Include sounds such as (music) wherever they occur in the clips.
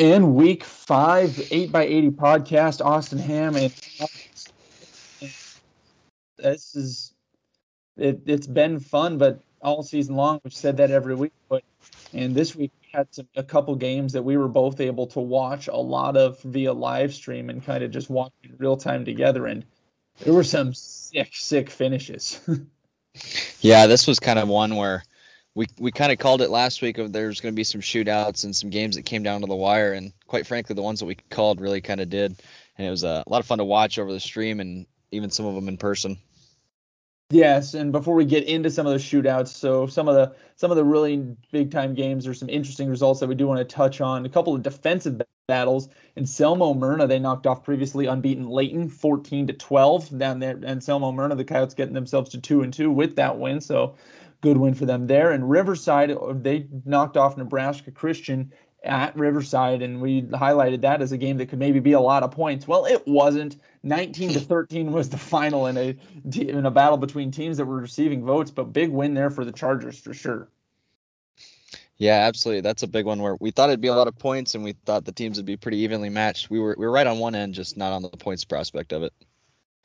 and week five, eight by eighty podcast. Austin Ham and this is it. It's been fun, but all season long we've said that every week. But and this week we had some, a couple games that we were both able to watch a lot of via live stream and kind of just watch in real time together. And there were some sick, sick finishes. (laughs) yeah, this was kind of one where we we kind of called it last week of there's going to be some shootouts and some games that came down to the wire and quite frankly the ones that we called really kind of did. And it was uh, a lot of fun to watch over the stream and even some of them in person. Yes and before we get into some of the shootouts so some of the some of the really big time games or some interesting results that we do want to touch on. A couple of defensive battles. Anselmo Merna they knocked off previously unbeaten Leyton 14 to 12 down there and Selmo Myrna the Coyotes getting themselves to 2 and 2 with that win. So good win for them there. And Riverside, uh, they knocked off Nebraska Christian at Riverside, and we highlighted that as a game that could maybe be a lot of points. Well, it wasn't. 19 to 13 was the final in a in a battle between teams that were receiving votes, but big win there for the Chargers for sure. Yeah, absolutely. That's a big one where we thought it'd be a lot of points, and we thought the teams would be pretty evenly matched. We were we were right on one end, just not on the points prospect of it.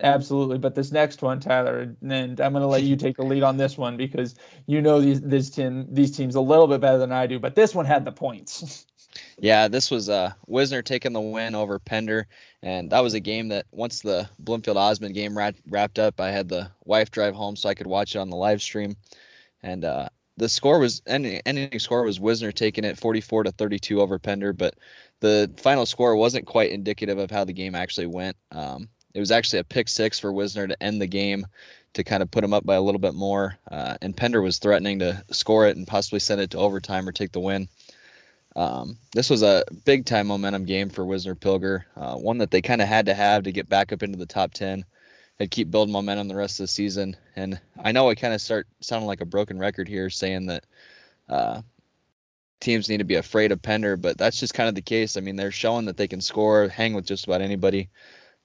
Absolutely, but this next one, Tyler, and I'm going to let you take the lead on this one because you know these this team these teams a little bit better than I do. But this one had the points. (laughs) yeah, this was uh, Wisner taking the win over Pender, and that was a game that once the Bloomfield Osmond game wrapped, up, I had the wife drive home so I could watch it on the live stream, and uh, the score was ending, ending score was Wisner taking it 44 to 32 over Pender, but the final score wasn't quite indicative of how the game actually went. Um, it was actually a pick six for Wisner to end the game to kind of put him up by a little bit more. Uh, and Pender was threatening to score it and possibly send it to overtime or take the win. Um, this was a big time momentum game for Wisner Pilger, uh, one that they kind of had to have to get back up into the top 10 and keep building momentum the rest of the season. And I know I kind of start sounding like a broken record here saying that uh, teams need to be afraid of Pender, but that's just kind of the case. I mean, they're showing that they can score, hang with just about anybody.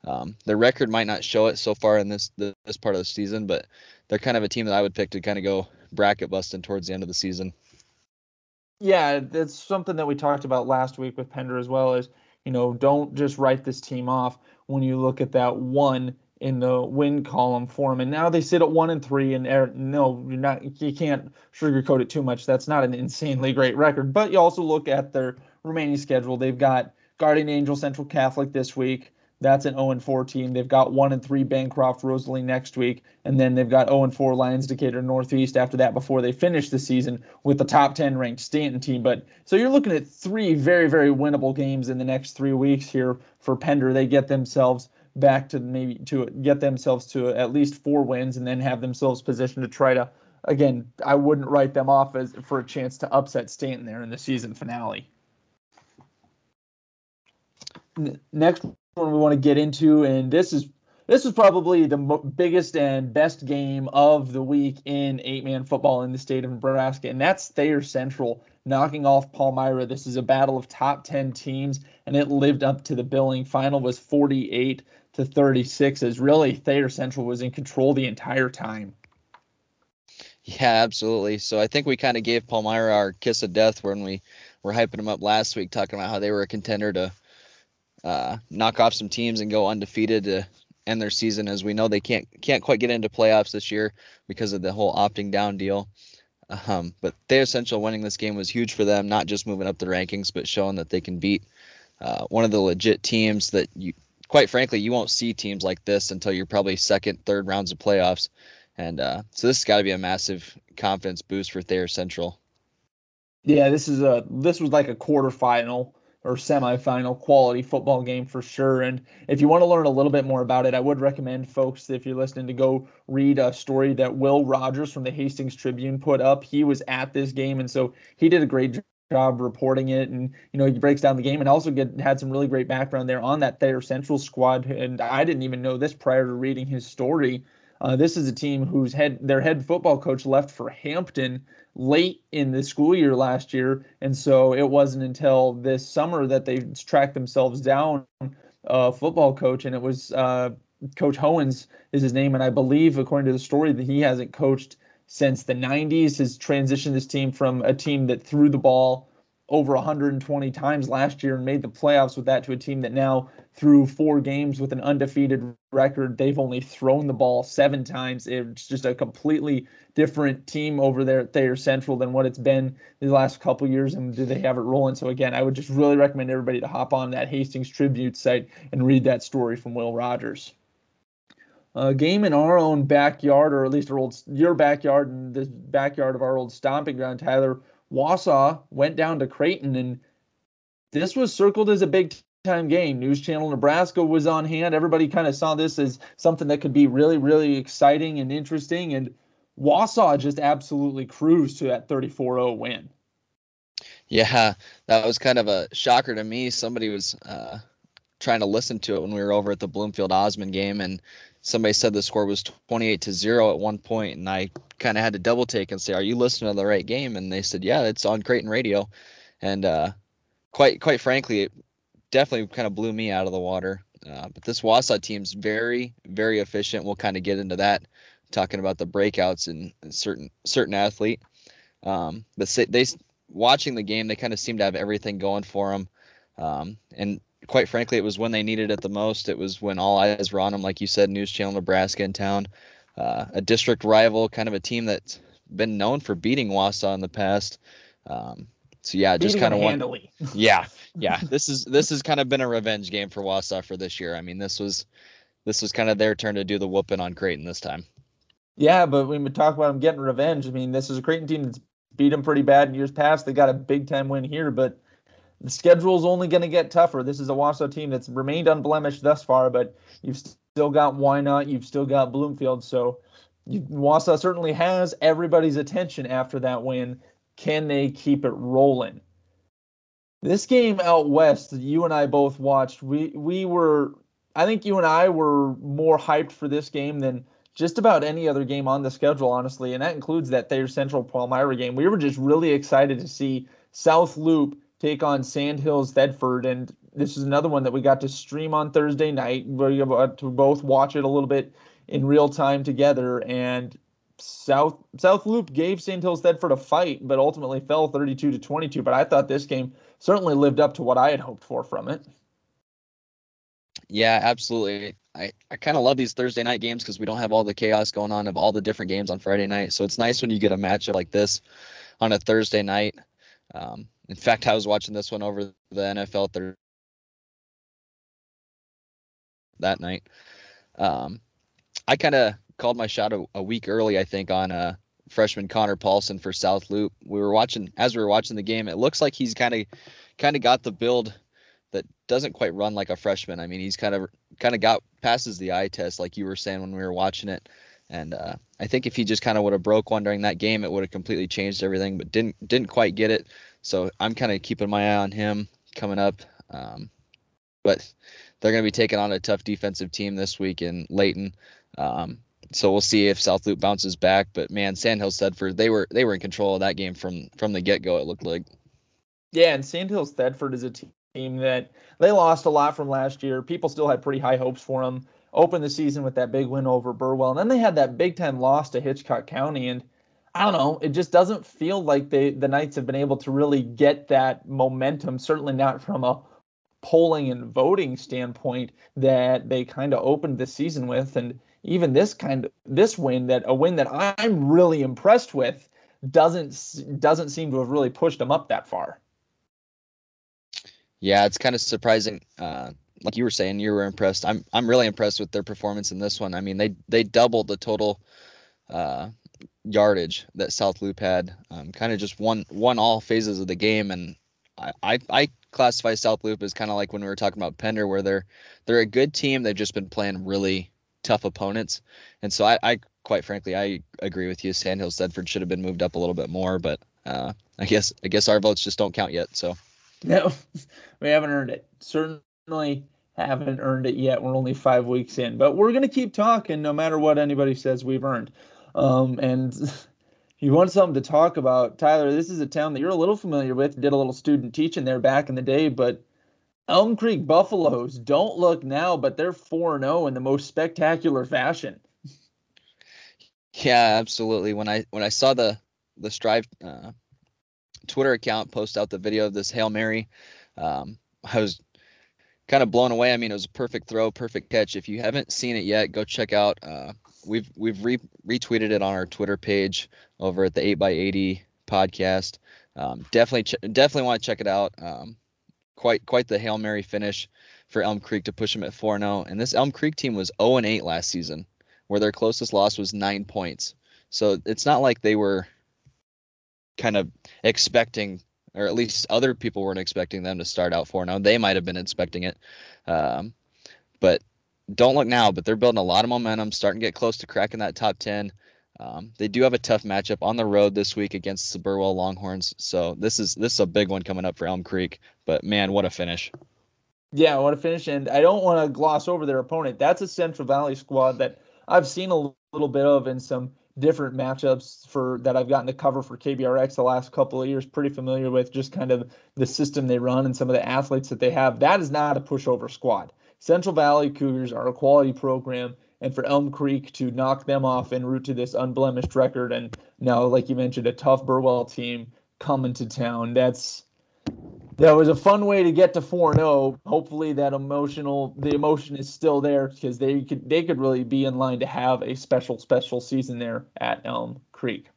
Um, their record might not show it so far in this this part of the season, but they're kind of a team that I would pick to kind of go bracket busting towards the end of the season. Yeah, that's something that we talked about last week with Pender as well. Is you know don't just write this team off when you look at that one in the win column for them. And now they sit at one and three. And no, you're not. You can't sugarcoat it too much. That's not an (laughs) insanely great record. But you also look at their remaining schedule. They've got Guardian Angel Central Catholic this week. That's an 0 4 team. They've got 1 and 3 Bancroft Rosalie next week, and then they've got 0 4 Lyons Decatur Northeast after that before they finish the season with the top 10 ranked Stanton team. But so you're looking at three very, very winnable games in the next three weeks here for Pender. They get themselves back to maybe to get themselves to at least four wins and then have themselves positioned to try to again i wouldn't write them off as for a chance to upset stanton there in the season finale next one we want to get into, and this is this is probably the biggest and best game of the week in eight man football in the state of Nebraska, and that's Thayer Central knocking off Palmyra. This is a battle of top 10 teams, and it lived up to the billing. Final was 48 to 36, as really Thayer Central was in control the entire time. Yeah, absolutely. So I think we kind of gave Palmyra our kiss of death when we were hyping them up last week, talking about how they were a contender to uh, knock off some teams and go undefeated to end their season. As we know, they can't can't quite get into playoffs this year because of the whole opting down deal. Um, but Thayer Central winning this game was huge for them, not just moving up the rankings, but showing that they can beat uh, one of the legit teams that you, quite frankly, you won't see teams like this until you're probably second, third rounds of playoffs. And uh, so this has got to be a massive confidence boost for Thayer Central. Yeah, this is a this was like a quarterfinal or semifinal quality football game for sure. And if you want to learn a little bit more about it, I would recommend folks, if you're listening, to go read a story that Will Rogers from the Hastings Tribune put up. He was at this game, and so he did a great job reporting it and you know he breaks down the game and also get had some really great background there on that Thayer Central squad and I didn't even know this prior to reading his story. Uh, this is a team whose head their head football coach left for Hampton late in the school year last year, and so it wasn't until this summer that they tracked themselves down a football coach, and it was uh, Coach Howens is his name, and I believe, according to the story, that he hasn't coached since the 90s. Has transitioned this team from a team that threw the ball over 120 times last year and made the playoffs with that to a team that now through four games with an undefeated record they've only thrown the ball seven times it's just a completely different team over there at Thayer Central than what it's been the last couple years and do they have it rolling so again I would just really recommend everybody to hop on that Hastings Tribune site and read that story from Will Rogers a game in our own backyard, or at least our old your backyard and the backyard of our old stomping ground, Tyler. Wausa went down to Creighton, and this was circled as a big time game. News Channel Nebraska was on hand. Everybody kind of saw this as something that could be really, really exciting and interesting. And Wausa just absolutely cruised to that 34 0 win. Yeah, that was kind of a shocker to me. Somebody was uh, trying to listen to it when we were over at the Bloomfield Osmond game, and somebody said the score was 28 to 0 at one point and i kind of had to double take and say are you listening to the right game? And they said yeah it's on creighton radio. And uh, quite quite frankly it definitely kind of blew me out of the water. Uh, but this Wausa team's very very efficient. We'll kind of get into that talking about the breakouts and certain certain athlete. Um, but they watching the game they kind of seem to have everything going for them um, and quite frankly, it was when they needed it the most. It was when all eyes were on them, like you said, News Channel Nebraska in town, uh, a district rival, kind of a team that's been known for beating Wausa in the past. Um, so yeah, just kind of one. Yeah, yeah. this is this has kind of been a revenge game for Wausa for this year. I mean, this was this was kind of their turn to do the whooping on Creighton this time. Yeah, but when we talk about them getting revenge, I mean, this is a Creighton team that's beat them pretty bad in years past. They got a big time win here, but the schedule is only going to get tougher. This is a Wausa team that's remained unblemished thus far, but you've still got why not? you've still got Bloomfield. So you, Wausa certainly has everybody's attention after that win. Can they keep it rolling? This game out west, you and I both watched. We we were, I think you and I were more hyped for this game than just about any other game on the schedule, honestly, and that includes that Thayer Central Palmyra game. We were just really excited to see South Loup take on Sandhills Thedford. And this is another one that we got to stream on Thursday night. We got to both watch it a little bit in real time together. And South South Loup gave Sandhills Thedford a fight, but ultimately fell 32 to 22. But I thought this game certainly lived up to what I had hoped for from it. Yeah, absolutely. I, I kind of love these Thursday night games because we don't have all the chaos going on of all the different games on Friday night. So it's nice when you get a matchup like this on a Thursday night. Um, in fact, I was watching this one over the NFL that night. Um, I kind of called my shot a, a, week early, I think, on uh, freshman Connor Paulson for South Loup. We were watching as we were watching the game. It looks like he's kind of kind of got the build that doesn't quite run like a freshman. I mean, he's kind of kind of got passes the eye test, like you were saying when we were watching it. And uh, I think if he just kind of would have broke one during that game, it would have completely changed everything. But didn't didn't quite get it. So I'm kind of keeping my eye on him coming up. Um, but they're going to be taking on a tough defensive team this week in Leyton. Um, so we'll see if South Loup bounces back. But man, Sandhill Thedford, they were they were in control of that game from from the get go. It looked like. Yeah, and Sandhill Thedford is a team that they lost a lot from last year. People still had pretty high hopes for them. Opened the season with that big win over Burwell, and then they had that big time loss to Hitchcock County, and I don't know. It just doesn't feel like they the Knights have been able to really get that momentum. Certainly not from a polling and voting standpoint that they kind of opened the season with, and even this kind of this win that a win that I'm really impressed with doesn't doesn't seem to have really pushed them up that far. Yeah, it's kind of surprising. Uh, like you were saying, you were impressed. I'm I'm really impressed with their performance in this one. I mean, they they doubled the total uh, yardage that South Loup had. Um, kind of just won won all phases of the game, and I I, I classify South Loup as kind of like when we were talking about Pender, where they're they're a good team. They've just been playing really tough opponents, and so I, I quite frankly I agree with you. Sandhills Thedford should have been moved up a little bit more, but uh, I guess I guess our votes just don't count yet. So no, (laughs) we haven't earned it. Certainly haven't earned it yet. We're only five weeks in, but we're gonna keep talking no matter what anybody says we've earned. Um, and (laughs) you want something to talk about, Tyler, this is a town that you're a little familiar with. Did a little student teaching there back in the day, but Elm Creek Buffaloes don't look now, but they're 4 0 in the most spectacular fashion. Yeah, absolutely. When I when I saw the the Striv uh, Twitter account post out the video of this Hail Mary. Um, I was kind of blown away. I mean, it was a perfect throw, perfect catch. If you haven't seen it yet, go check out. Uh, we've we've re- retweeted it on our Twitter page over at the Eight by Eighty podcast. Um, definitely ch- definitely want to check it out. Um, quite quite the hail mary finish for Elm Creek to push them at 4-0. And this Elm Creek team was 0-8 last season, where their closest loss was nine points. So it's not like they were kind of expecting, or at least other people weren't expecting them to start out 4-0. They might have been expecting it, um, but don't look now. But they're building a lot of momentum, starting to get close to cracking that top 10. Um, they do have a tough matchup on the road this week against the Burwell Longhorns, so this is this is a big one coming up for Elm Creek. But man, what a finish! Yeah, what a finish! And I don't want to gloss over their opponent. That's a Central Valley squad that I've seen a little bit of in some different matchups for that I've gotten to cover for KBRX the last couple of years. Pretty familiar with just kind of the system they run and some of the athletes that they have. That is not a pushover squad. Central Valley Cougars are a quality program and for Elm Creek to knock them off en route to this unblemished record, and now, like you mentioned, a tough Burwell team coming to town. That's that was a fun way to get to 4-0. Hopefully that emotional the emotion is still there because they could they could really be in line to have a special special season there at Elm Creek.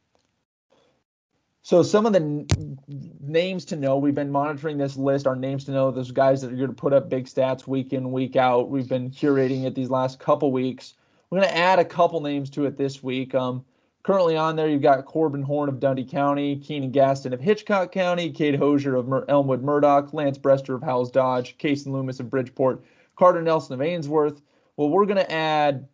So some of the n- names to know, we've been monitoring this list. Our names to know, those guys that are going to put up big stats week in, week out. We've been curating it these last couple weeks. We're going to add a couple names to it this week. Um, currently on there, you've got Corbin Horn of Dundee County, Keenan Gaston of Hitchcock County, Cade Hosier of Mer- Elmwood Murdock, Lance Brester of Howells Dodge, Cason Loomis of Bridgeport, Carter Nelson of Ainsworth. Well, we're going to add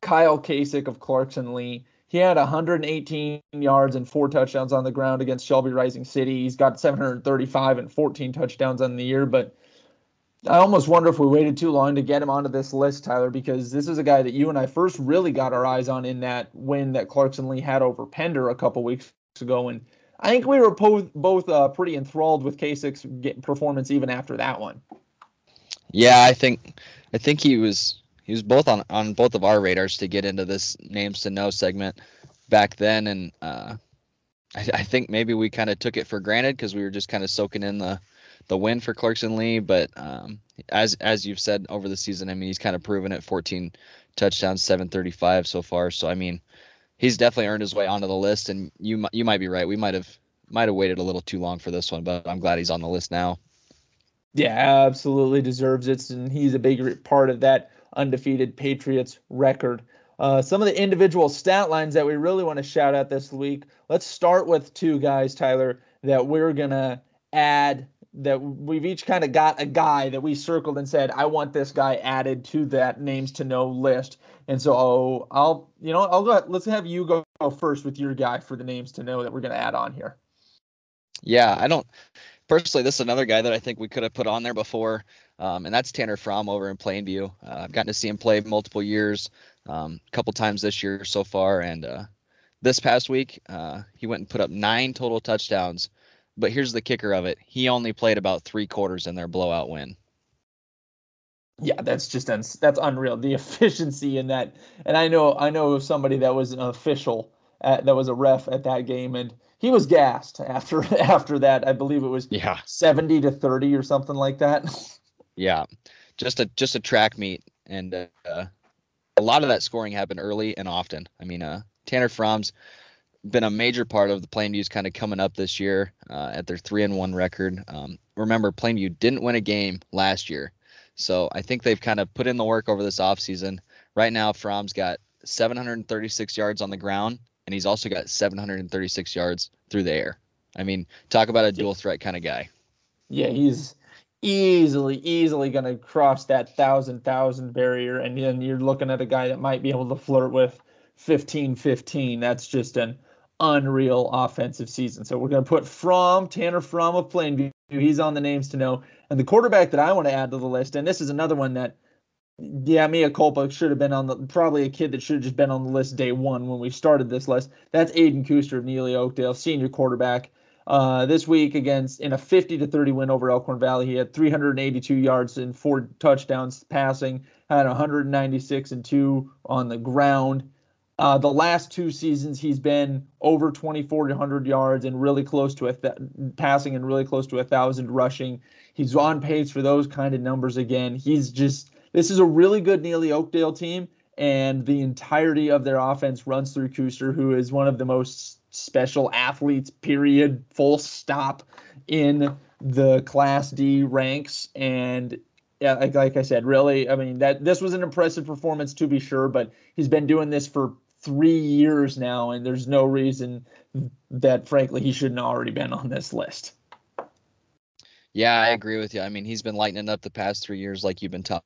Kyle Kasich of Clarkson Leigh. He had 118 yards and four touchdowns on the ground against Shelby Rising City. He's got 735 and 14 touchdowns on the year, but I almost wonder if we waited too long to get him onto this list, Tyler, because this is a guy that you and I first really got our eyes on in that win that Clarkson Leigh had over Pender a couple weeks ago. And I think we were both, both uh, pretty enthralled with Kasich's performance even after that one. Yeah, I think I think he was he was both on on both of our radars to get into this names to know segment back then, and uh, I, I think maybe we kind of took it for granted because we were just kind of soaking in the the win for Clarkson Leigh, But um, as as you've said over the season, I mean he's kind of proven it. 14 touchdowns, 735 so far. So I mean he's definitely earned his way onto the list. And you you might be right. We might have might have waited a little too long for this one, but I'm glad he's on the list now. Yeah, absolutely deserves it, and he's a big part of that undefeated Patriots record. Uh, some of the individual stat lines that we really want to shout out this week. Let's start with two guys, Tyler, that we're gonna add. That we've each kind of got a guy that we circled and said, I want this guy added to that names to know list. And so I'll, you know, I'll go. Let's have you go first with your guy for the names to know that we're gonna add on here. Yeah, I don't personally, this is another guy that I think we could have put on there before, um, and that's Tanner Fromm over in Plainview. Uh, I've gotten to see him play multiple years, um, a couple times this year so far, and uh, this past week uh, he went and put up nine total touchdowns. But here's the kicker of it: he only played about three quarters in their blowout win. Yeah, that's just that's unreal. The (laughs) efficiency in that, and I know I know of somebody that was an official at, that was a ref at that game, and he was gassed after (laughs) after that. I believe it was yeah seventy to thirty or something like that. (laughs) yeah, just a just a track meet, and uh, a lot of that scoring happened early and often. I mean, uh, Tanner Fromm's been a major part of the Plainview's kind of coming up this year uh, at their three and one record. Um, remember, Plainview didn't win a game last year, so I think they've kind of put in the work over this offseason. Right now, Fromm's got 736 yards on the ground and he's also got 736 yards through the air. I mean, talk about a dual threat kind of guy. Yeah, he's easily, easily going to cross that thousand, thousand barrier. And then you're looking at a guy that might be able to flirt with 15 15. That's just an unreal offensive season. So we're going to put From Tanner Fromm of Plainview. He's on the names to know. And the quarterback that I want to add to the list, and this is another one that yeah, Mia Culpa should have been on the probably a kid that should have just been on the list day one when we started this list. That's Aiden Kuster of Neligh Oakdale, senior quarterback. Uh, this week against in a 50 to 30 win over Elkhorn Valley, he had 382 yards and four touchdowns passing, had 196 and two on the ground. Uh, the last two seasons, he's been over 2,400 yards and really close to a th- passing and really close to a thousand rushing. He's on pace for those kind of numbers again. He's just this is a really good Neligh Oakdale team, and the entirety of their offense runs through Kuster, who is one of the most special athletes. Period. Full stop in the Class D ranks, and yeah, like, like I said, really, I mean that this was an impressive performance to be sure, but he's been doing this for three years now, and there's no reason that, frankly, he shouldn't already been on this list. Yeah, I agree with you. I mean, he's been lightening up the past three years, like you've been talking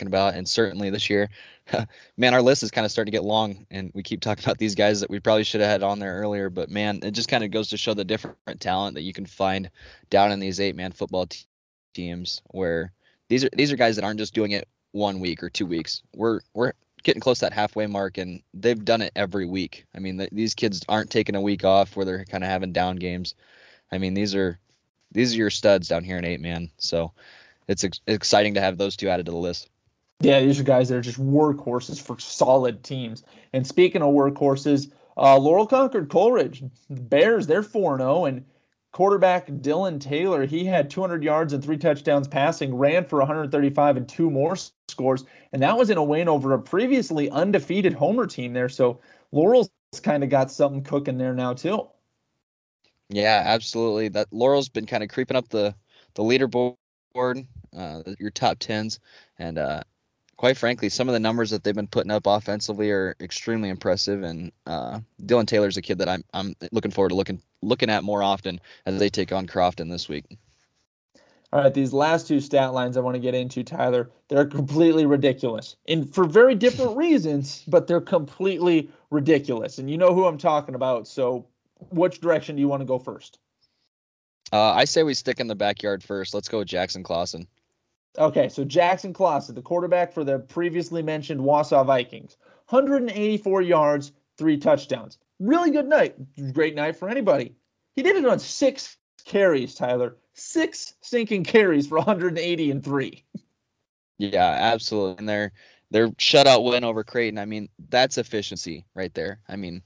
about, and certainly this year. (laughs) man, our list is kind of starting to get long, and we keep talking about these guys that we probably should have had on there earlier. But man, it just kind of goes to show the different talent that you can find down in these eight-man football t- teams, where these are these are guys that aren't just doing it one week or two weeks. We're we're getting close to that halfway mark, and they've done it every week. I mean, these kids aren't taking a week off where they're kind of having down games. I mean, these are these are your studs down here in eight man. So it's ex- exciting to have those two added to the list. Yeah, these are guys that are just workhorses for solid teams. And speaking of workhorses, uh, Laurel Concord Coleridge, Bears, they're 4 0. And quarterback Dylan Taylor, he had 200 yards and three touchdowns passing, ran for 135 and two more scores. And that was in a win over a previously undefeated Homer team there. So Laurel's kind of got something cooking there now, too. Yeah, absolutely. That Laurel's been kind of creeping up the the leaderboard, uh, your top tens, and uh, quite frankly, some of the numbers that they've been putting up offensively are extremely impressive. And uh, Dylan Taylor's a kid that I'm I'm looking forward to looking looking at more often as they take on Crofton this week. All right, these last two stat lines I want to get into, Tyler, they're completely ridiculous, and for very different (laughs) reasons, but they're completely ridiculous. And you know who I'm talking about, so which direction do you want to go first? Uh, I say we stick in the backyard first. Let's go with Jackson Clausen. Okay, so Jackson Clausen, the quarterback for the previously mentioned Wausa Vikings, 184 yards, three touchdowns. Really good night. Great night for anybody. He did it on six carries, Tyler. Six sinking carries for 180 and three. Yeah, absolutely. And their their shutout win over Creighton. I mean, that's efficiency right there. I mean,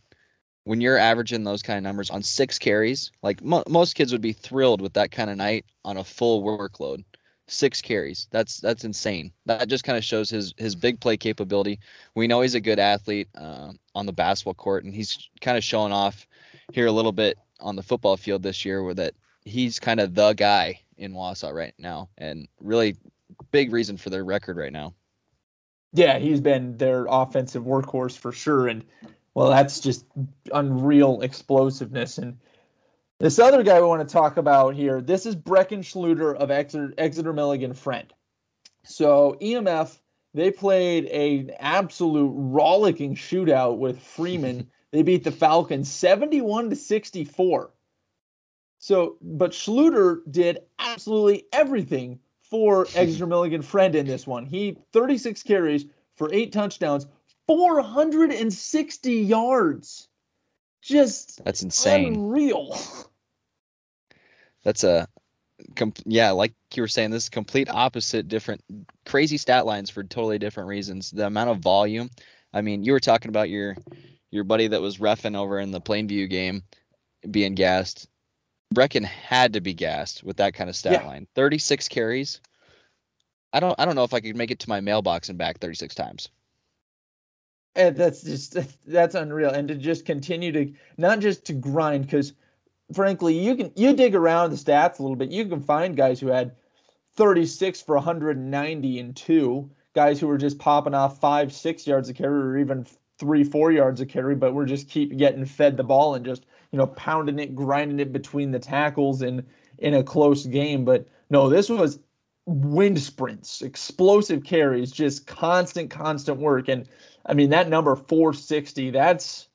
when you're averaging those kind of numbers on six carries, like mo- most kids would be thrilled with that kind of night on a full workload. Six carries. That's that's insane. That just kind of shows his his big play capability. We know he's a good athlete uh, on the basketball court, and he's kind of showing off here a little bit on the football field this year, where that he's kind of the guy in Wausa right now, and really big reason for their record right now. Yeah, he's been their offensive workhorse for sure, and well, that's just unreal explosiveness. And this other guy we want to talk about here, this is Brecken Schluter of Exeter, Exeter Milligan Friend. So EMF, they played a absolute rollicking shootout with Freeman. (laughs) they beat the Falcons 71 to 64. So, but Schluter did absolutely everything for (laughs) Exeter Milligan Friend in this one. He 36 carries for eight touchdowns, 460 yards. Just that's insane. Unreal. (laughs) That's a yeah, like you were saying, this is complete opposite, different, crazy stat lines for totally different reasons. The amount of volume. I mean, you were talking about your your buddy that was refing over in the Plainview game being gassed. Brecken had to be gassed with that kind of stat yeah. line. 36 carries. I don't I don't know if I could make it to my mailbox and back 36 times. And that's just (laughs) that's unreal. And to just continue to not just to grind, because frankly, you can you dig around the stats a little bit, you can find guys who had 36 for 190 and two, guys who were just popping off five, six yards of carry, or even three, four yards of carry, but we're just keep getting fed the ball and just you know pounding it, grinding it between the tackles and in a close game. But no, this was wind sprints, explosive carries, just constant, constant work. And I mean, that number 460, that's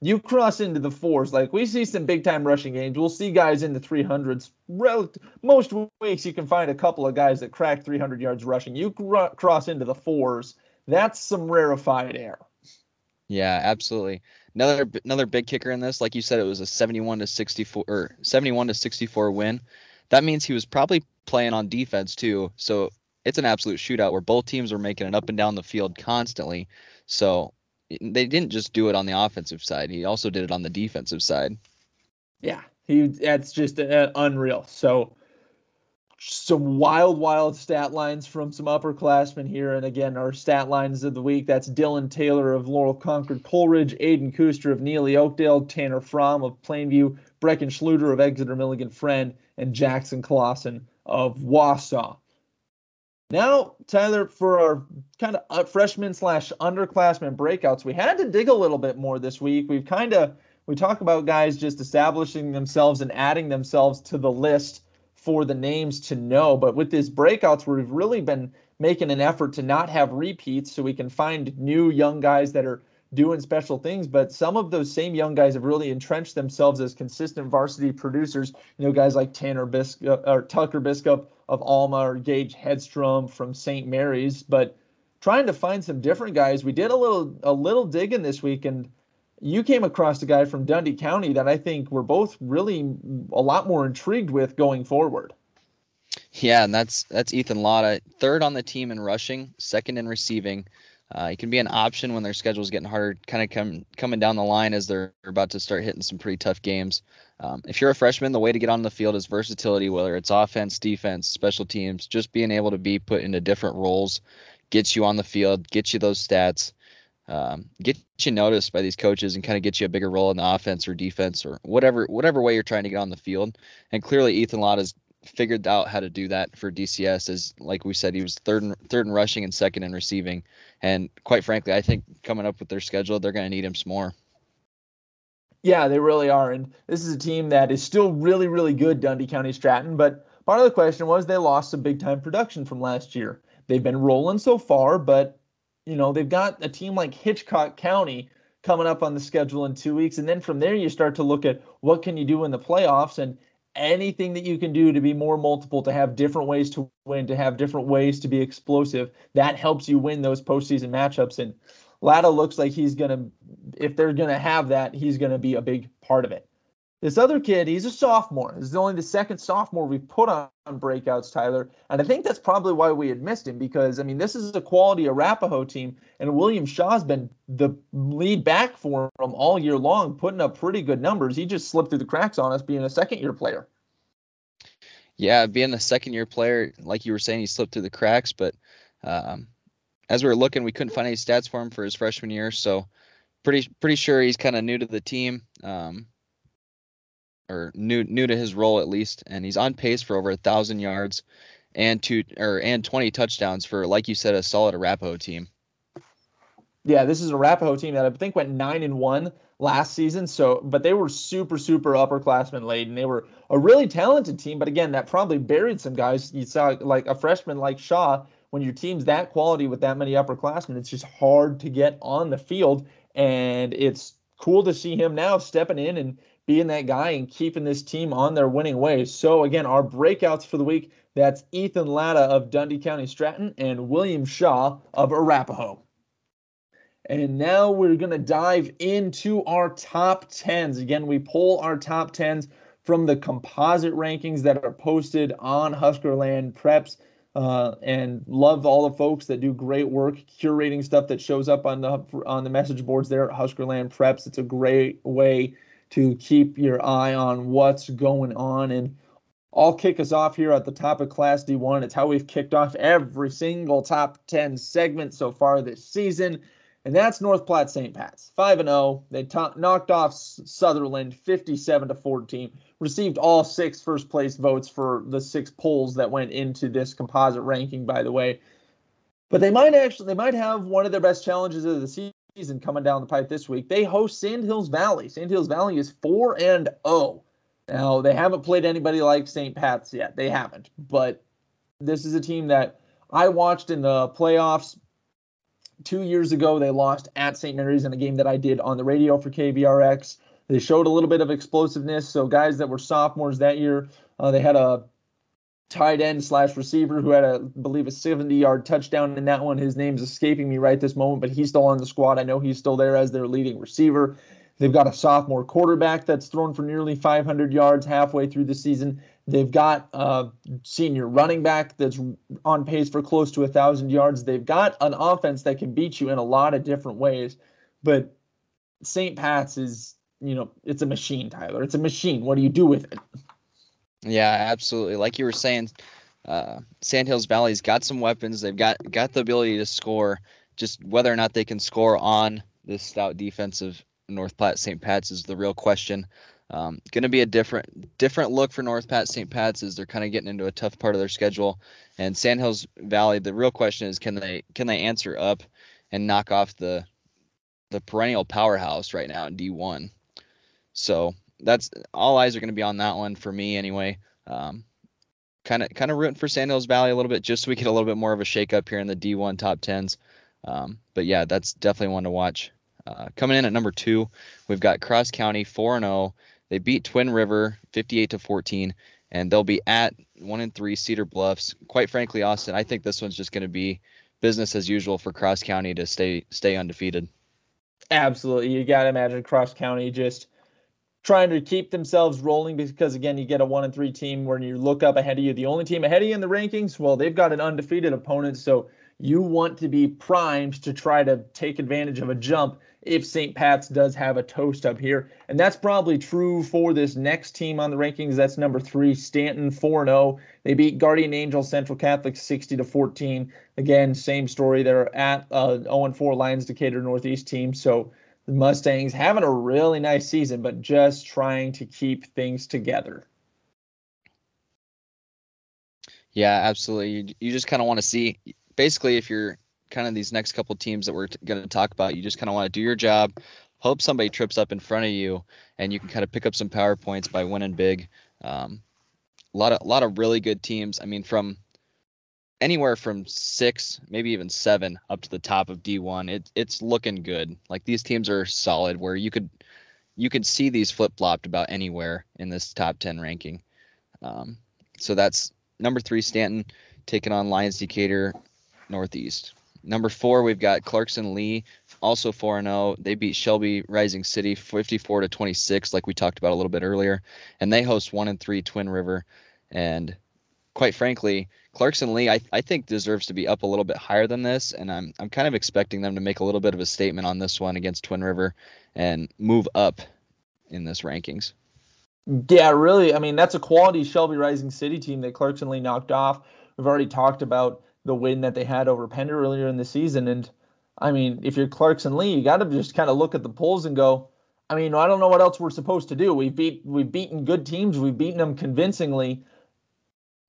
you cross into the fours. Like we see some big time rushing games. We'll see guys in the 300s. Rel- most weeks you can find a couple of guys that crack 300 yards rushing. You cr- cross into the fours. That's some rarefied air. Yeah, absolutely. Another another big kicker in this, like you said, it was a 71 to 64 or 71 to 64 win. That means he was probably playing on defense too. So it's an absolute shootout where both teams are making it up and down the field constantly. So they didn't just do it on the offensive side; he also did it on the defensive side. Yeah, he that's just uh, unreal. So some wild, wild stat lines from some upperclassmen here. And again, our stat lines of the week that's Dylan Taylor of Laurel Concord Coleridge, Aiden Kuster of Neligh Oakdale, Tanner Fromm of Plainview, Brecken Schluter of Exeter Milligan Friend, and Jackson Clausen of Wausa. Now, Tyler, for our kind of freshman slash underclassmen breakouts, we had to dig a little bit more this week. We've kind of we talk about guys just establishing themselves and adding themselves to the list for the names to know. But with these breakouts, we've really been making an effort to not have repeats so we can find new young guys that are doing special things. But some of those same young guys have really entrenched themselves as consistent varsity producers. You know, guys like Tanner Biskup uh, or Tucker Biskup of Alma or Gage Headstrom from St. Mary's. But trying to find some different guys, we did a little a little digging this week and you came across a guy from Dundee County that I think we're both really a lot more intrigued with going forward. Yeah, and that's that's Ethan Lotta, third on the team in rushing, second in receiving. Uh, he can be an option when their schedule is getting harder, kind of come coming down the line as they're about to start hitting some pretty tough games. Um, if you're a freshman, the way to get on the field is versatility, whether it's offense, defense, special teams. Just being able to be put into different roles gets you on the field, gets you those stats um, get you noticed by these coaches and kind of get you a bigger role in the offense or defense or whatever whatever way you're trying to get on the field. And clearly, Ethan Lott has figured out how to do that for DCS. As like we said, he was third in, third in rushing and second in receiving. And quite frankly, I think coming up with their schedule, they're going to need him some more. Yeah, they really are. And this is a team that is still really, really good, Dundee County Stratton. But part of the question was they lost some big time production from last year. They've been rolling so far, but you know, they've got a team like Hitchcock County coming up on the schedule in two weeks. And then from there, you start to look at what can you do in the playoffs and anything that you can do to be more multiple, to have different ways to win, to have different ways to be explosive. That helps you win those postseason matchups. And Latta looks like he's going to, if they're going to have that, he's going to be a big part of it. This other kid, he's a sophomore. This is only the second sophomore we've put on, on breakouts, Tyler. And I think that's probably why we had missed him because, I mean, this is a quality Arapahoe team, and William Shaw's been the lead back for him all year long, putting up pretty good numbers. He just slipped through the cracks on us being a second year player. Yeah, being a second year player, like you were saying, he slipped through the cracks. But um, as we were looking, we couldn't find any stats for him for his freshman year. So pretty pretty sure he's kind of new to the team. Um, or new new to his role at least, and he's on pace for over a thousand yards and two or and 20 touchdowns for, like you said, a solid Arapahoe team. Yeah, this is a Arapahoe team that I think went nine and one last season. So, but they were super, super upperclassmen laden. They were a really talented team, but again, that probably buried some guys. You saw like a freshman like Shaw. When your team's that quality with that many upperclassmen, it's just hard to get on the field. And it's cool to see him now stepping in and being that guy and keeping this team on their winning ways. So again, our breakouts for the week, that's Ethan Latta of Dundee County Stratton and William Shaw of Arapahoe. And now we're going to dive into our top 10s. Again, we pull our top 10s from the composite rankings that are posted on Huskerland Preps. Uh, and love all the folks that do great work curating stuff that shows up on the on the message boards there at Huskerland Preps. It's a great way to keep your eye on what's going on. And I'll kick us off here at the top of Class D1. It's how we've kicked off every single top 10 segment so far this season. And that's North Platte St. Pat's. 5 and 0. They knocked off Sutherland 57 to 14. Received all six first place votes for the six polls that went into this composite ranking, by the way. But they might actually they might have one of their best challenges of the season coming down the pipe this week. They host Sand Hills Valley. Sand Hills Valley is 4 and 0. Now, they haven't played anybody like St. Pat's yet. They haven't. But this is a team that I watched in the playoffs two years ago. They lost at St. Mary's in a game that I did on the radio for KBRX. They showed a little bit of explosiveness. So, guys that were sophomores that year, uh, they had a tight end slash receiver who had a I believe a 70 yard touchdown in that one. His name's escaping me right this moment, but he's still on the squad. I know he's still there as their leading receiver. They've got a sophomore quarterback that's thrown for nearly 500 yards halfway through the season. They've got a senior running back that's on pace for close to a thousand yards. They've got an offense that can beat you in a lot of different ways. but St. Pat's is, you know, it's a machine, Tyler. It's a machine. What do you do with it? Yeah, absolutely. Like you were saying, uh, Sandhills Valley's got some weapons. They've got got the ability to score. Just whether or not they can score on this stout defensive North Platte St. Pat's is the real question. Um, going to be a different different look for North Platte St. Pat's as they're kind of getting into a tough part of their schedule. And Sandhills Valley, the real question is can they can they answer up and knock off the the perennial powerhouse right now in D1. So that's all eyes are going to be on that one for me anyway. Kind of kind of rooting for Sandhills Valley a little bit just so we get a little bit more of a shakeup here in the D1 top tens. Um, but yeah, that's definitely one to watch. Uh, coming in at number two, we've got Cross County 4 and 0. They beat Twin River 58 to 14, and they'll be at one and three Cedar Bluffs. Quite frankly, Austin, I think this one's just going to be business as usual for Cross County to stay stay undefeated. Absolutely, you got to imagine Cross County just trying to keep themselves rolling because again, you get a one and three team where you look up ahead of you, the only team ahead of you in the rankings. Well, they've got an undefeated opponent, so you want to be primed to try to take advantage of a jump if St. Pat's does have a toast up here. And that's probably true for this next team on the rankings. That's number three, Stanton 4 0. They beat Guardian Angel Central Catholic 60 to 14. Again, same story. They're at uh, 0 4 Lyons Decatur Northeast team. So the Mustangs having a really nice season, but just trying to keep things together. Yeah, absolutely. You, you just kind of want to see basically if you're kind of these next couple teams that we're t- going to talk about, you just kind of want to do your job, hope somebody trips up in front of you, and you can kind of pick up some power points by winning big. Um, a lot of a lot of really good teams. I mean, from anywhere from six, maybe even seven, up to the top of D1. It, it's looking good. Like these teams are solid. Where you could you could see these flip flopped about anywhere in this top ten ranking. Um, so that's number three Stanton taking on Lyons Decatur Northeast. Number four, we've got Clarkson Leigh, also 4 0. They beat Shelby Rising City 54 to 26, like we talked about a little bit earlier. And they host 1 and 3 Twin River. And quite frankly, Clarkson Leigh, I, I think deserves to be up a little bit higher than this. And I'm, I'm kind of expecting them to make a little bit of a statement on this one against Twin River and move up in this rankings. Yeah, really. I mean, that's a quality Shelby Rising City team that Clarkson Leigh knocked off. We've already talked about the win that they had over Pender earlier in the season. And I mean, if you're Clarkson Leigh, you got to just kind of look at the polls and go, I mean, I don't know what else we're supposed to do. We've beat we've beaten good teams. We've beaten them convincingly.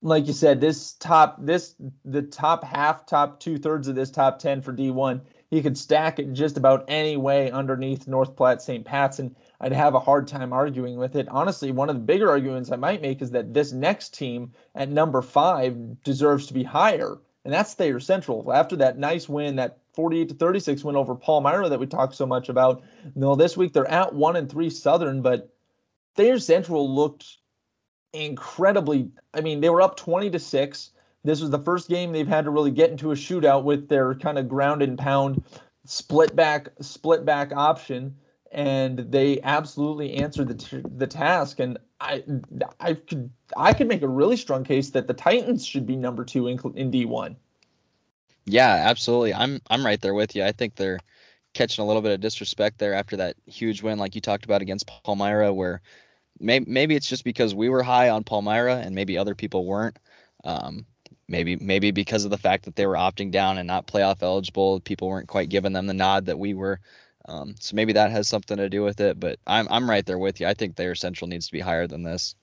Like you said, this top this the top half, top two thirds of this top ten for D1, he could stack it just about any way underneath North Platte St. Pat's, and I'd have a hard time arguing with it. Honestly, one of the bigger arguments I might make is that this next team at number five deserves to be higher and that's Thayer Central. After that nice win, that 48 to 36 win over Palmyra that we talked so much about. No, this week they're at one and three Southern, but Thayer Central looked incredibly. I mean, they were up 20 to six. This was the first game they've had to really get into a shootout with their kind of ground and pound split back split back option and they absolutely answered the t- the task. And I I could I could make a really strong case that the Titans should be number two in in D one. Yeah, absolutely. I'm I'm right there with you. I think they're catching a little bit of disrespect there after that huge win, like you talked about against Palmyra, where maybe maybe it's just because we were high on Palmyra and maybe other people weren't. Um, maybe maybe because of the fact that they were opting down and not playoff eligible, people weren't quite giving them the nod that we were. Um, so maybe that has something to do with it. But I'm I'm right there with you. I think Thayer Central needs to be higher than this.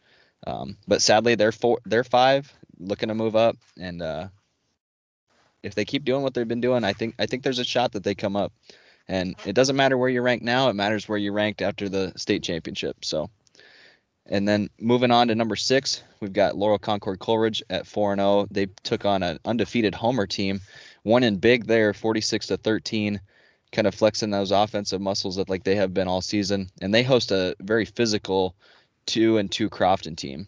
Um, but sadly, they're four, they're five, looking to move up, and uh, if they keep doing what they've been doing, I think I think there's a shot that they come up. And it doesn't matter where you rank now; it matters where you ranked after the state championship. So, and then moving on to number six, we've got Laurel Concord Coleridge at four and zero. Oh. They took on an undefeated Homer team, one in big there, 46 to 13 kind of flexing those offensive muscles that like they have been all season. And they host a very physical two and two Crofton team.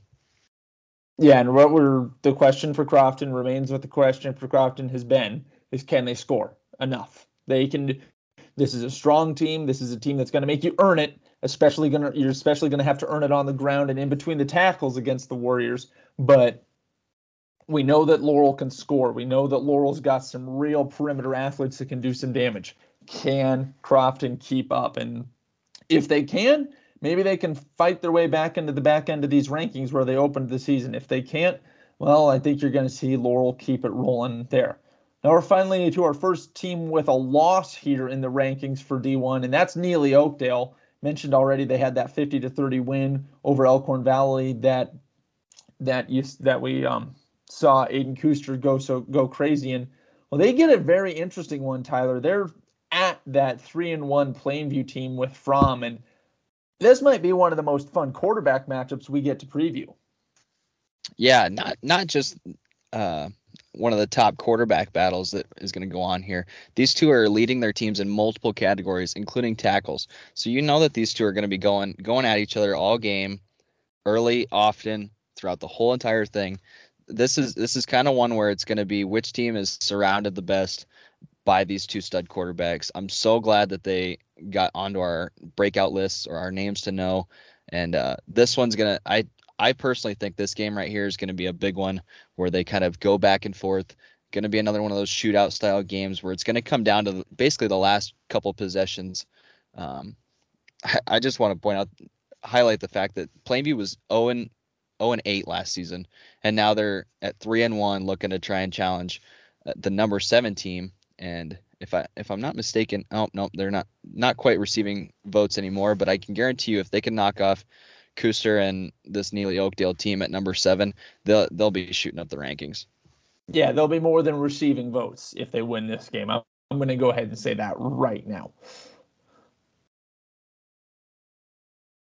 Yeah, and what we're the question for Crofton remains what the question for Crofton has been is can they score enough? They can this is a strong team. This is a team that's going to make you earn it, especially to you're especially to have to earn it on the ground and in between the tackles against the Warriors, but we know that Laurel can score. We know that Laurel's got some real perimeter athletes that can do some damage can Crofton keep up? And if they can, maybe they can fight their way back into the back end of these rankings where they opened the season. If they can't, well, I think you're going to see Laurel keep it rolling there. Now we're finally to our first team with a loss here in the rankings for D1, and that's Neligh Oakdale. Mentioned already, they had that 50 to 30 win over Elkhorn Valley that that you that we um, saw Aiden Kuster go so go crazy and well, they get a very interesting one, Tyler. They're at that three and one Plainview team with Fromm, and this might be one of the most fun quarterback matchups we get to preview. Yeah, not not just uh, one of the top quarterback battles that is going to go on here. These two are leading their teams in multiple categories, including tackles. So you know that these two are going to be going going at each other all game, early, often, throughout the whole entire thing. This is this is kind of one where it's going to be which team is surrounded the best by these two stud quarterbacks. I'm so glad that they got onto our breakout lists or our names to know. And uh, this one's gonna I I personally think this game right here is going to be a big one where they kind of go back and forth. Going to be another one of those shootout style games where it's going to come down to basically the last couple possessions. Um, I, I, just want to point out, highlight the fact that Plainview was 0 and 0 and 8 last season, and now they're at 3 and 1, looking to try and challenge uh, the number seven team. And if I if I'm not mistaken, oh no, they're not not quite receiving votes anymore. But I can guarantee you, if they can knock off Kuster and this Neligh Oakdale team at number seven, they'll they'll be shooting up the rankings. Yeah, they'll be more than receiving votes if they win this game. I'm, I'm going to go ahead and say that right now.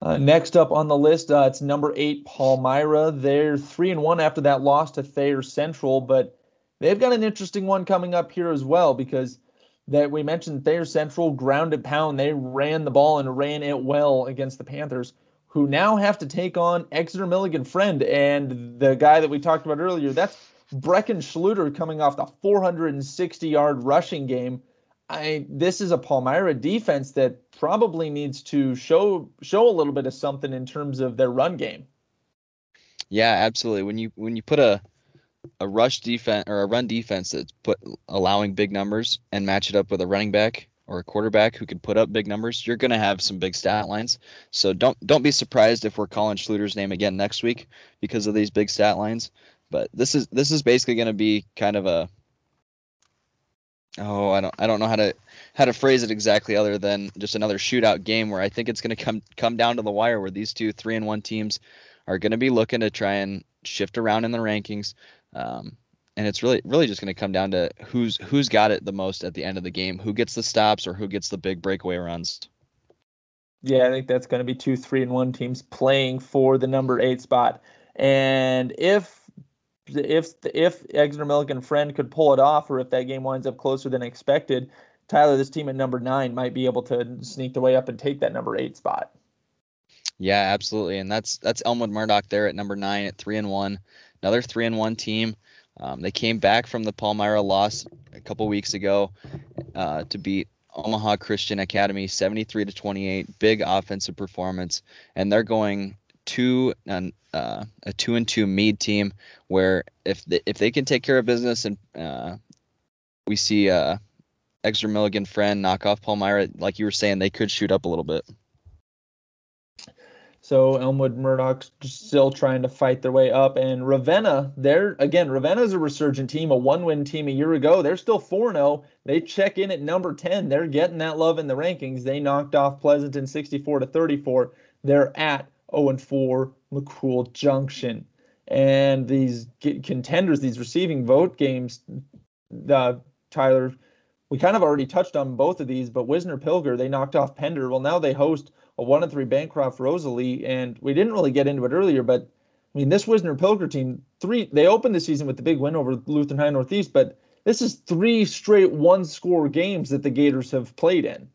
Uh, next up on the list, uh, it's number eight, Palmyra. They're three and one after that loss to Thayer Central, but they've got an interesting one coming up here as well because that we mentioned Thayer Central grounded pound. They ran the ball and ran it well against the Panthers who now have to take on Exeter Milligan Friend and the guy that we talked about earlier. That's Brecken Schluter coming off the 460 yard rushing game. I this is a Palmyra defense that probably needs to show show a little bit of something in terms of their run game. Yeah, absolutely. When you when you put a a rush defense or a run defense that's put allowing big numbers and match it up with a running back or a quarterback who can put up big numbers, you're going to have some big stat lines. So don't don't be surprised if we're calling Schluter's name again next week because of these big stat lines. But this is this is basically going to be kind of a oh I don't I don't know how to how to phrase it exactly other than just another shootout game where I think it's going to come come down to the wire where these two three and one teams are going to be looking to try and shift around in the rankings. Um, and it's really really just going to come down to who's who's got it the most at the end of the game, who gets the stops or who gets the big breakaway runs. Yeah, I think that's going to be two three and one teams playing for the number eight spot, and if if if Exeter Milligan Friend could pull it off, or if that game winds up closer than expected, Tyler, this team at number nine might be able to sneak the way up and take that number eight spot. Yeah, absolutely, and that's that's Elmwood Murdock there at number nine at three and one, another three and one team. Um, they came back from the Palmyra loss a couple weeks ago uh, to beat Omaha Christian Academy 73 to 28. Big offensive performance, and they're going two uh, a two and two Mead team where if they, if they can take care of business and uh, we see uh, Exeter Milligan friend knock off Palmyra, like you were saying, they could shoot up a little bit. So Elmwood Murdock's still trying to fight their way up. And Ravenna, they're again, Ravenna's a resurgent team, a one-win team a year ago. They're still 4-0. They check in at number 10. They're getting that love in the rankings. They knocked off Pleasanton 64 to 34. They're at 0-4 McCool Junction. And these contenders, these receiving vote games, uh, Tyler, we kind of already touched on both of these, but Wisner Pilger, they knocked off Pender. Well, now they host a one and three Bancroft Rosalie, and we didn't really get into it earlier, but I mean this Wisner Pilger team three they opened the season with the big win over Lutheran High Northeast, but this is three straight one score games that the Gators have played in.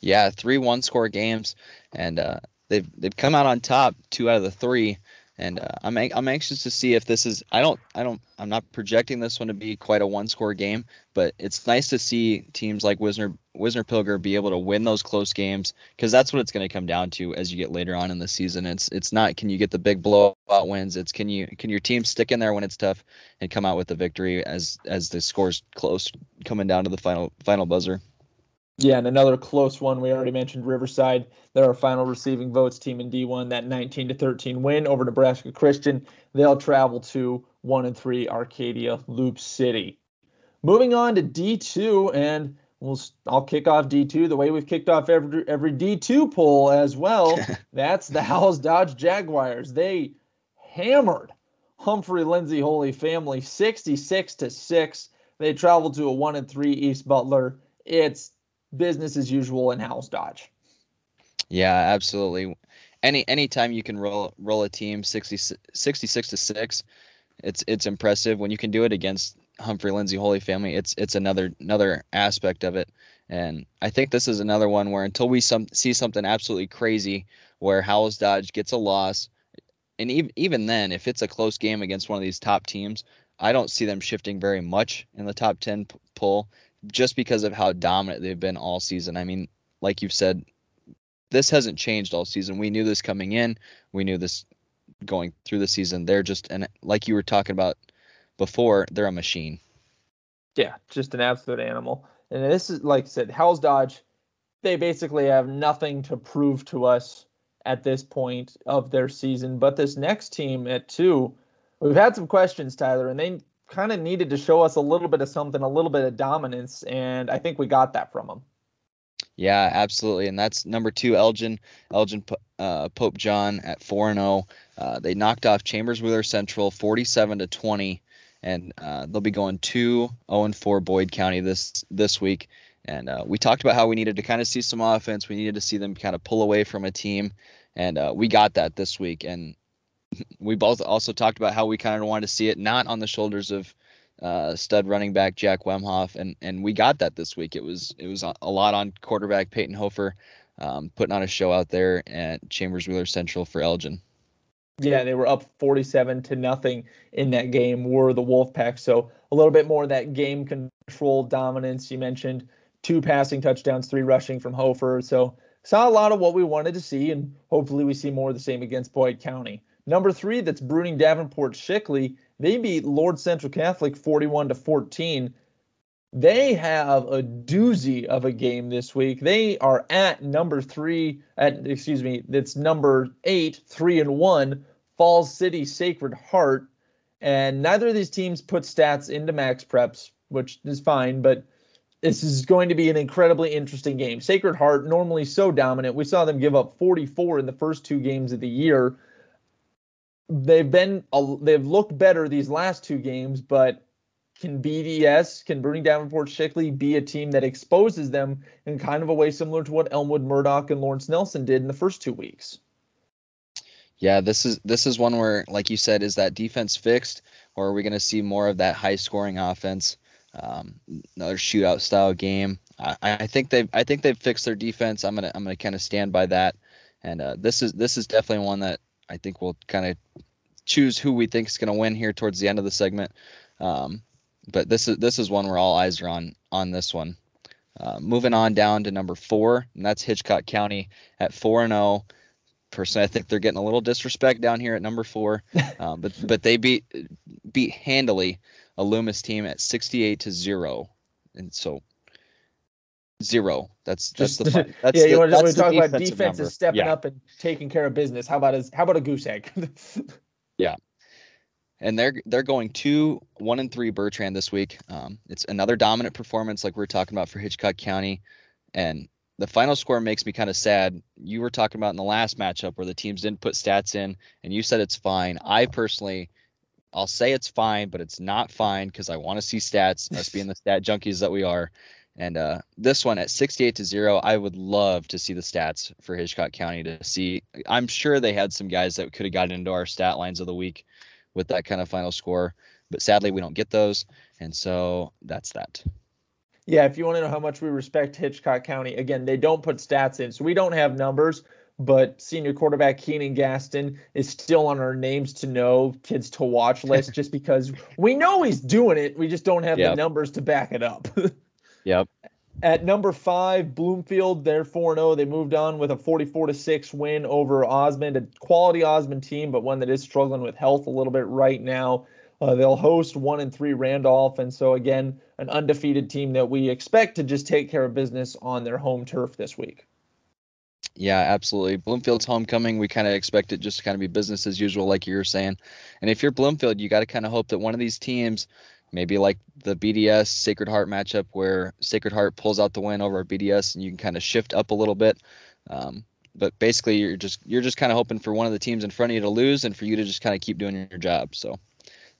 Yeah, three one score games, and uh, they've they've come out on top two out of the three and uh, I'm I'm anxious to see if this is. I don't I don't I'm not projecting this one to be quite a one score game, but it's nice to see teams like Wisner Wisner Pilger be able to win those close games because that's what it's going to come down to as you get later on in the season. It's it's not can you get the big blowout wins. It's can you can your team stick in there when it's tough and come out with the victory as as the scores close coming down to the final final buzzer. Yeah, and another close one. We already mentioned Riverside. They're our final receiving votes team in D1. That 19 to 13 win over Nebraska Christian. They'll travel to one and three Arcadia Loop City. Moving on to D2, and we'll I'll kick off D2 the way we've kicked off every every D2 poll as well. (laughs) That's the Howells Dodge Jaguars. They hammered Humphrey Lindsay Holy Family 66 to 6. They traveled to a 1 and 3 East Butler. It's business as usual in Howells Dodge. Yeah, absolutely. Any anytime you can roll roll a team 60, 66 to 6, it's it's impressive when you can do it against Humphrey Lindsay Holy Family. It's it's another another aspect of it. And I think this is another one where until we some see something absolutely crazy where Howells Dodge gets a loss and even even then, if it's a close game against one of these top teams, I don't see them shifting very much in the top ten p- pull, just because of how dominant they've been all season. I mean, like you've said, this hasn't changed all season. We knew this coming in. We knew this going through the season. They're just and like you were talking about before, they're a machine. Yeah, just an absolute animal. And this is like I said, Howells Dodge. They basically have nothing to prove to us at this point of their season. But this next team at two, we've had some questions, Tyler, and they kind of needed to show us a little bit of something, a little bit of dominance, and I think we got that from them. Yeah, absolutely, and that's number two, Elgin, Elgin uh, Pope John at four and zero. Oh. Uh, they knocked off Chambers Wheeler Central, forty-seven to twenty, and uh, they'll be going zero oh and four Boyd County this this week. And uh, we talked about how we needed to kind of see some offense. We needed to see them kind of pull away from a team and uh, we got that this week. And (laughs) we both also talked about how we kind of wanted to see it not on the shoulders of uh, stud running back Jack Wemhoff, and and we got that this week. It was it was a lot on quarterback Peyton Hofer, um, putting on a show out there at Chambers Wheeler Central for Elgin. Yeah, they were up 47 to nothing in that game. Were the Wolfpack so a little bit more of that game control dominance. You mentioned two passing touchdowns, three rushing from Hofer. So saw a lot of what we wanted to see, and hopefully we see more of the same against Boyd County. Number three, that's Bruning Davenport Shickley. They beat Lourdes Central Catholic 41 to 14. They have a doozy of a game this week. They are at number three, at excuse me, that's number eight, three and one, Falls City Sacred Heart. And neither of these teams put stats into max preps, which is fine, but this is going to be an incredibly interesting game. Sacred Heart, normally so dominant, we saw them give up 44 in the first two games of the year. They've been they've looked better these last two games, but can BDS, can Bruning Davenport Shickley be a team that exposes them in kind of a way similar to what Elmwood Murdock and Lawrence Nelson did in the first two weeks? Yeah, this is this is one where, like you said, is that defense fixed, or are we going to see more of that high scoring offense? Um, another shootout style game. I, I think they've I think they've fixed their defense. I'm gonna I'm gonna kind of stand by that. And uh, this is this is definitely one that I think we'll kind of choose who we think is gonna win here towards the end of the segment. Um, but this is this is one where all eyes are on on this one. Uh, moving on down to number four, and that's Hitchcock County at four and zero. Oh. Personally, I think they're getting a little disrespect down here at number four, um, (laughs) but but they beat beat handily a Loomis team at 68 to zero, and so zero. That's that's (laughs) Just, the that's yeah. You want to talk about defense is stepping yeah. up and taking care of business. How about as how about a goose egg? (laughs) yeah, and they're they're going two one and three Bertrand this week. Um, it's another dominant performance like we are talking about for Hitchcock County, and the final score makes me kind of sad. You were talking about in the last matchup where the teams didn't put stats in, and you said it's fine. I personally I'll say it's fine, but it's not fine because I want to see stats, us being the stat junkies that we are. And uh, this one at 68 to 0, I would love to see the stats for Hitchcock County to see. I'm sure they had some guys that could have gotten into our stat lines of the week with that kind of final score, but sadly we don't get those. And so that's that. Yeah, if you want to know how much we respect Hitchcock County, again, they don't put stats in. So we don't have numbers, but senior quarterback Keenan Gaston is still on our names to know, kids to watch (laughs) list just because we know he's doing it. We just don't have yep. the numbers to back it up. (laughs) yep. At number five, Bloomfield, they're 4 0. They moved on with a 44 6 win over Osmond, a quality Osmond team, but one that is struggling with health a little bit right now. Uh, they'll host one and three Randolph, and so again, an undefeated team that we expect to just take care of business on their home turf this week. Yeah, absolutely. Bloomfield's homecoming, we kind of expect it just to kind of be business as usual, like you were saying. And if you're Bloomfield, you got to kind of hope that one of these teams, maybe like the BDS Sacred Heart matchup, where Sacred Heart pulls out the win over BDS, and you can kind of shift up a little bit. Um, but basically, you're just you're just kind of hoping for one of the teams in front of you to lose, and for you to just kind of keep doing your job. So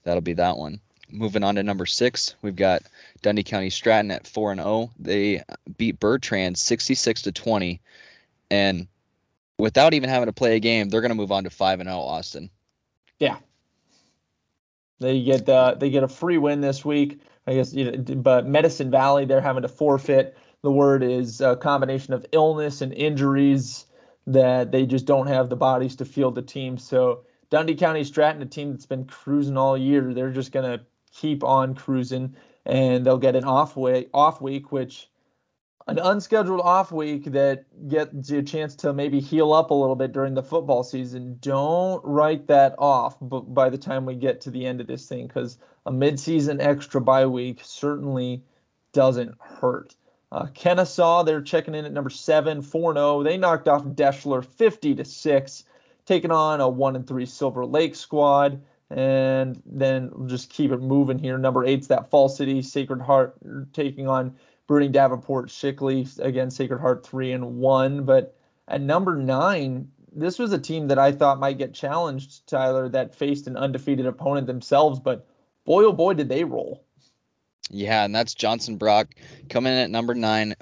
that'll be that one. Moving on to number six, we've got Dundee County Stratton at four and zero. Oh. They beat Bertrand sixty six to twenty and without even having to play a game, they're going to move on to five and zero. Oh, Austin. Yeah, they get the they get a free win this week. I guess, you know, but Medicine Valley they're having to forfeit. The word is a combination of illness and injuries that they just don't have the bodies to field the team. So Dundee County Stratton, a team that's been cruising all year, they're just gonna keep on cruising, and they'll get an off way off week, which an unscheduled off week that gets you a chance to maybe heal up a little bit during the football season. Don't write that off by the time we get to the end of this thing because a midseason extra bye week certainly doesn't hurt. Uh, Kenesaw, they're checking in at number seven, 4 0. They knocked off Deshler 50 to 6, taking on a 1 and 3 Silver Lake squad. And then we'll just keep it moving here. Number eight's that Falls City Sacred Heart taking on Bruning Davenport Shickley again Sacred Heart three and one. But at number nine, this was a team that I thought might get challenged, Tyler, that faced an undefeated opponent themselves. But boy, oh boy, did they roll. Yeah, and that's Johnson Brock coming in at number nine,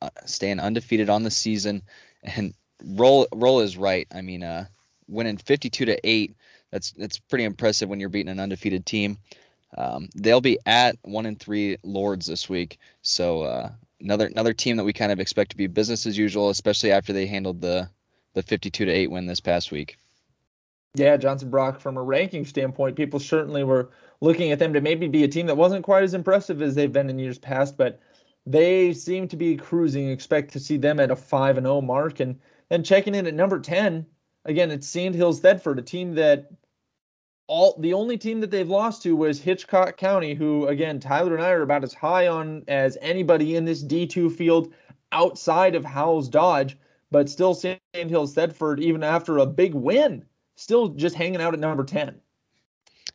uh, staying undefeated on the season, and roll roll is right. I mean, uh, winning fifty two to eight. That's that's pretty impressive when you're beating an undefeated team. Um, they'll be at one and three Lourdes this week, so uh, another another team that we kind of expect to be business as usual, especially after they handled the the 52 to eight win this past week. Yeah, Johnson Brock, from a ranking standpoint, people certainly were looking at them to maybe be a team that wasn't quite as impressive as they've been in years past, but they seem to be cruising. Expect to see them at a 5 and 0 mark. And then checking in at number 10, again, it's Sandhills Thedford, a team that all the only team that they've lost to was Hitchcock County, who again Tyler and I are about as high on as anybody in this D2 field outside of Howells Dodge, but still Sandhills Thedford, even after a big win, still just hanging out at number 10.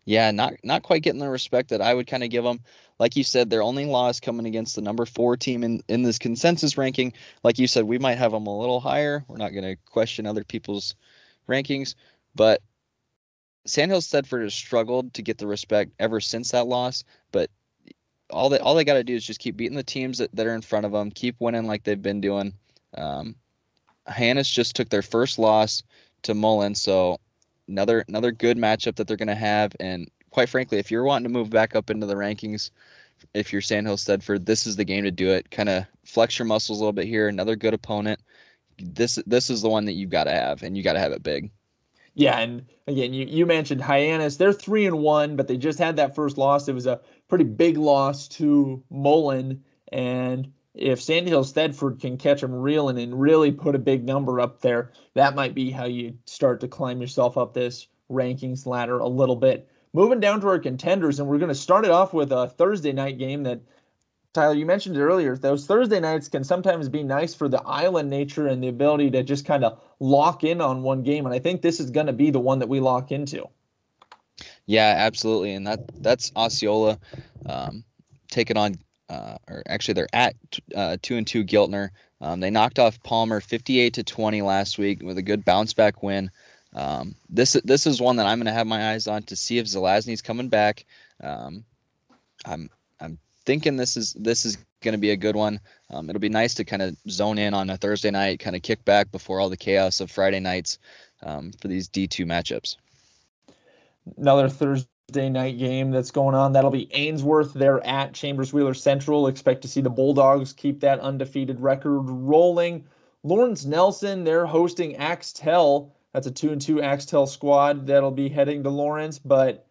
Yeah, not not quite getting the respect that I would kind of give them. Like you said, their only loss coming against the number four team in, in this consensus ranking. Like you said, we might have them a little higher. We're not going to question other people's rankings, but Sandhills Thedford has struggled to get the respect ever since that loss, but all they all they got to do is just keep beating the teams that, that are in front of them, keep winning like they've been doing. Um, Hyannis just took their first loss to Mullen, so another another good matchup that they're going to have. And quite frankly, if you're wanting to move back up into the rankings, if you're Sandhills Thedford, this is the game to do it. Kind of flex your muscles a little bit here. Another good opponent. This this is the one that you've got to have, and you got to have it big. Yeah, and again, you, you mentioned Hyannis. They're three and one, but they just had that first loss. It was a pretty big loss to Mullen. And if Sandhills Thedford can catch them reeling and really put a big number up there, that might be how you start to climb yourself up this rankings ladder a little bit. Moving down to our contenders, and we're going to start it off with a Thursday night game that Tyler, you mentioned earlier. Those Thursday nights can sometimes be nice for the island nature and the ability to just kind of lock in on one game. And I think this is going to be the one that we lock into. Yeah, absolutely. And that that's Osceola um, taking on, uh, or actually they're at uh, two and two Giltner. Um, they knocked off Palmer 58 to 20 last week with a good bounce back win. Um, this this is one that I'm going to have my eyes on to see if Zelazny's coming back. Um, I'm I'm thinking this is this is going to be a good one. Um, it'll be nice to kind of zone in on a Thursday night, kind of kick back before all the chaos of Friday nights um, for these D2 matchups. Another Thursday night game that's going on. That'll be Ainsworth. They're at Chambers Wheeler Central. Expect to see the Bulldogs keep that undefeated record rolling. Lawrence Nelson, they're hosting Axtell. That's a two and two Axtell squad that'll be heading to Lawrence, but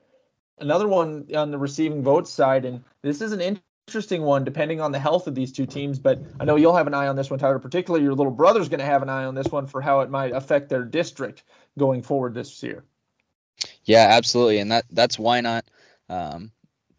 another one on the receiving vote side, and this is an interesting one depending on the health of these two teams. But I know you'll have an eye on this one, Tyler. Particularly, your little brother's going to have an eye on this one for how it might affect their district going forward this year. Yeah, absolutely, and that that's Wynot. um,